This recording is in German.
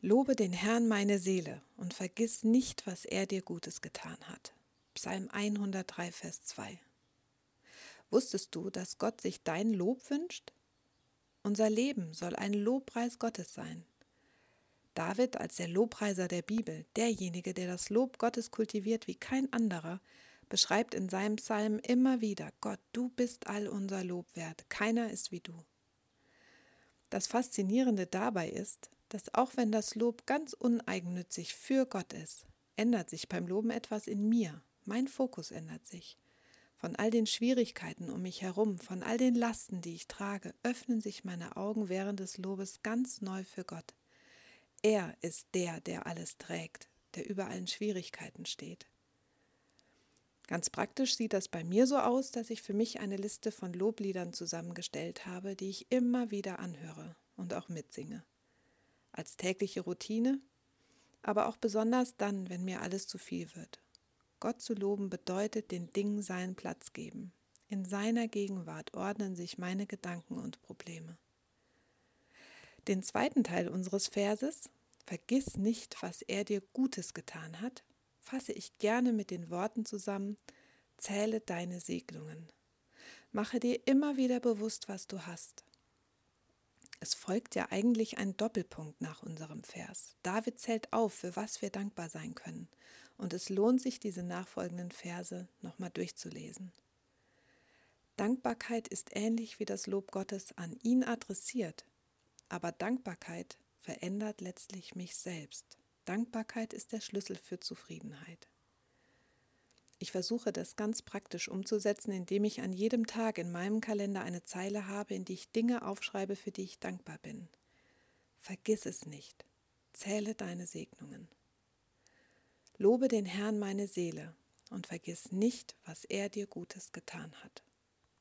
Lobe den Herrn meine Seele und vergiss nicht, was er dir Gutes getan hat. Psalm 103, Vers 2. Wusstest du, dass Gott sich dein Lob wünscht? Unser Leben soll ein Lobpreis Gottes sein. David als der Lobpreiser der Bibel, derjenige, der das Lob Gottes kultiviert wie kein anderer, beschreibt in seinem Psalm immer wieder, Gott, du bist all unser Lob wert, keiner ist wie du. Das Faszinierende dabei ist, dass auch wenn das Lob ganz uneigennützig für Gott ist, ändert sich beim Loben etwas in mir. Mein Fokus ändert sich. Von all den Schwierigkeiten um mich herum, von all den Lasten, die ich trage, öffnen sich meine Augen während des Lobes ganz neu für Gott. Er ist der, der alles trägt, der über allen Schwierigkeiten steht. Ganz praktisch sieht das bei mir so aus, dass ich für mich eine Liste von Lobliedern zusammengestellt habe, die ich immer wieder anhöre und auch mitsinge als tägliche Routine, aber auch besonders dann, wenn mir alles zu viel wird. Gott zu loben bedeutet den Dingen seinen Platz geben. In seiner Gegenwart ordnen sich meine Gedanken und Probleme. Den zweiten Teil unseres Verses, Vergiss nicht, was er dir Gutes getan hat, fasse ich gerne mit den Worten zusammen, Zähle deine Segnungen. Mache dir immer wieder bewusst, was du hast. Es folgt ja eigentlich ein Doppelpunkt nach unserem Vers. David zählt auf, für was wir dankbar sein können. Und es lohnt sich, diese nachfolgenden Verse nochmal durchzulesen. Dankbarkeit ist ähnlich wie das Lob Gottes an ihn adressiert. Aber Dankbarkeit verändert letztlich mich selbst. Dankbarkeit ist der Schlüssel für Zufriedenheit. Ich versuche das ganz praktisch umzusetzen, indem ich an jedem Tag in meinem Kalender eine Zeile habe, in die ich Dinge aufschreibe, für die ich dankbar bin. Vergiss es nicht. Zähle deine Segnungen. Lobe den Herrn meine Seele und vergiss nicht, was er dir Gutes getan hat.